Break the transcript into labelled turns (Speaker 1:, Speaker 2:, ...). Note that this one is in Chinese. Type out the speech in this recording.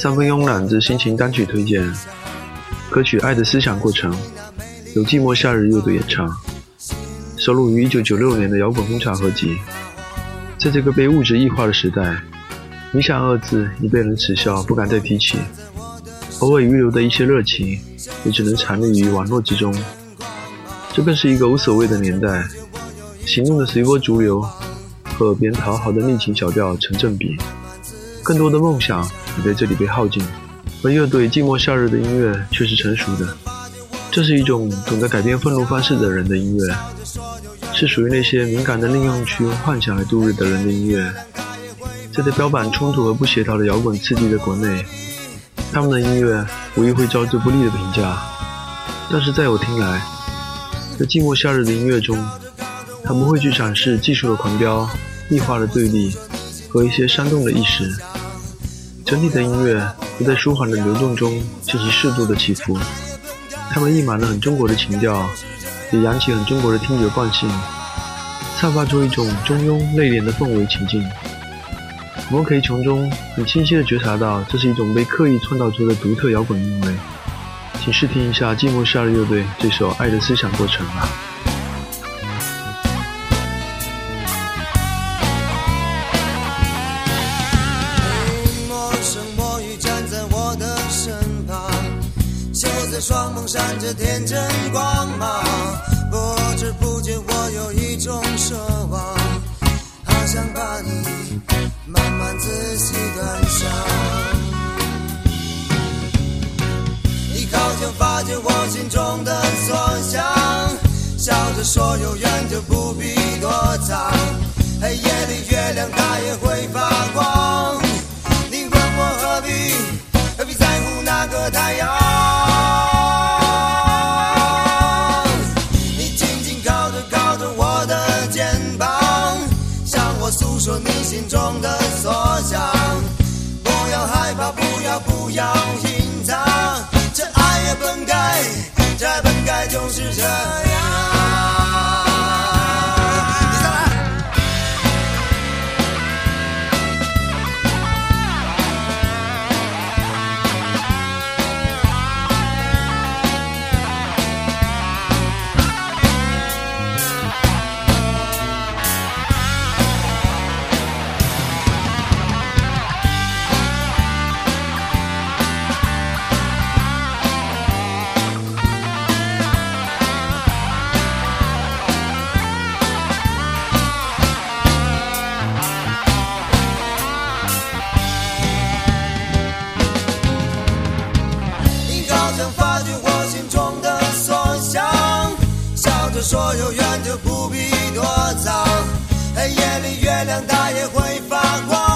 Speaker 1: 三分慵懒之心情单曲推荐，歌曲《爱的思想过程》由寂寞夏日乐队演唱，收录于1996年的摇滚风潮合集。在这个被物质异化的时代，理想二字已被人耻笑，不敢再提起。偶尔遗留的一些热情，也只能残留于网络之中。这更是一个无所谓的年代，行动的随波逐流和别人讨好的逆情小调成正比。更多的梦想也。在这里被耗尽，而乐队寂寞夏日的音乐却是成熟的。这是一种懂得改变愤怒方式的人的音乐，是属于那些敏感的利用去幻想来度日的人的音乐。在这标榜冲突和不协调的摇滚刺激的国内，他们的音乐无疑会招致不利的评价。但是在我听来，在寂寞夏日的音乐中，他们会去展示技术的狂飙、异化的对立和一些煽动的意识。整体的音乐都在舒缓的流动中进行适度的起伏，他们溢满了很中国的情调，也扬起很中国的听觉惯性，散发出一种中庸内敛的氛围情境。我们可以从中很清晰的觉察到，这是一种被刻意创造出的独特摇滚韵味。请试听一下寂寞夏日乐队这首《爱的思想过程》吧。
Speaker 2: 双眸闪着天真光芒，不知不觉我有一种奢望，好想把你慢慢仔细端详。你靠近，发觉我心中的所想，笑着说永远就不必躲藏。黑夜里月亮它也会发光，你问我何必何必在乎那个太阳？该就所有怨就不必躲藏，黑夜里月亮它也会发光。